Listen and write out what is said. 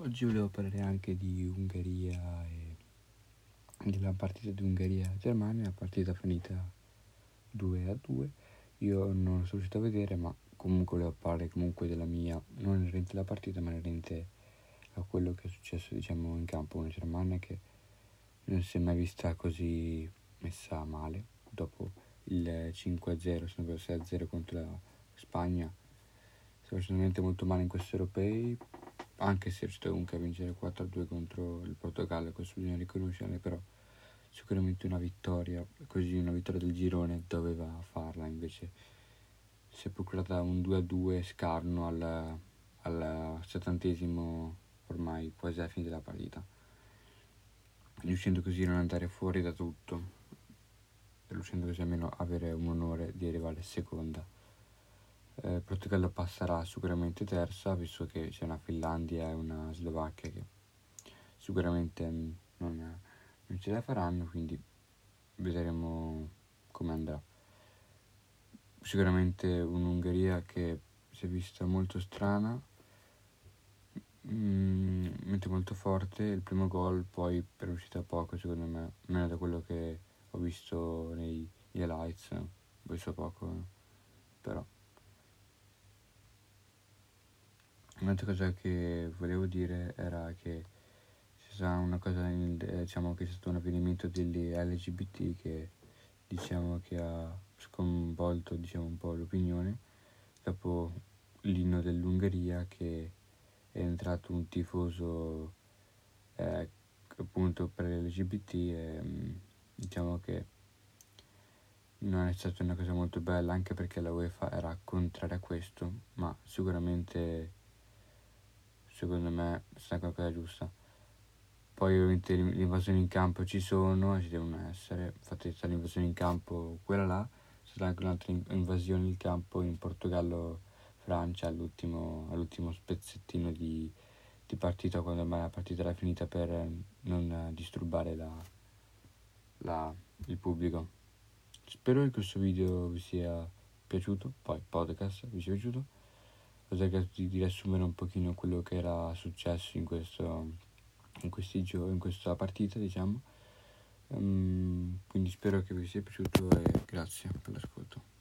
Oggi volevo parlare anche di Ungheria e della partita di Ungheria-Germania, la partita finita 2 a 2. Io non sono riuscito a vedere, ma comunque volevo parlare comunque della mia, non inerente alla partita, ma inerente a quello che è successo diciamo in campo una Germania che non si è mai vista così messa male dopo il 5 a 0, sono 6 a 0 contro la Spagna. Sta facendo veramente molto male in questi europei anche se riuscito comunque a vincere 4-2 contro il Portogallo, questo bisogna riconoscere, però sicuramente una vittoria, così una vittoria del girone doveva farla, invece si è procurata un 2-2 scarno al, al settantesimo ormai quasi alla fine della partita, riuscendo così a non andare fuori da tutto, riuscendo così almeno avere un onore di arrivare seconda eh, Portogallo passerà sicuramente terza, visto che c'è una Finlandia e una Slovacchia che sicuramente non, non ce la faranno, quindi vedremo come andrà. Sicuramente un'Ungheria che si è vista molto strana, mm, molto forte, il primo gol poi per uscita poco secondo me, meno da quello che ho visto nei highlights, ho visto poco però. Un'altra cosa che volevo dire era che c'è stata una cosa, diciamo che c'è stato un avvenimento degli LGBT che diciamo che ha sconvolto diciamo, un po' l'opinione. Dopo l'inno dell'Ungheria che è entrato un tifoso eh, appunto per l'LGBT e diciamo che non è stata una cosa molto bella anche perché la UEFA era contraria a questo ma sicuramente secondo me sta qualcosa giusta. Poi ovviamente le invasioni in campo ci sono e ci devono essere, infatti sta l'invasione in campo quella là, c'è stata anche un'altra invasione in campo in Portogallo-Francia all'ultimo, all'ultimo spezzettino di, di, partita quando ormai la partita era finita per non disturbare la, la, il pubblico. Spero che questo video vi sia piaciuto, poi podcast vi sia piaciuto cercato di riassumere un pochino quello che era successo in, questo, in, questi gio- in questa partita, diciamo. Um, quindi spero che vi sia piaciuto e grazie per l'ascolto.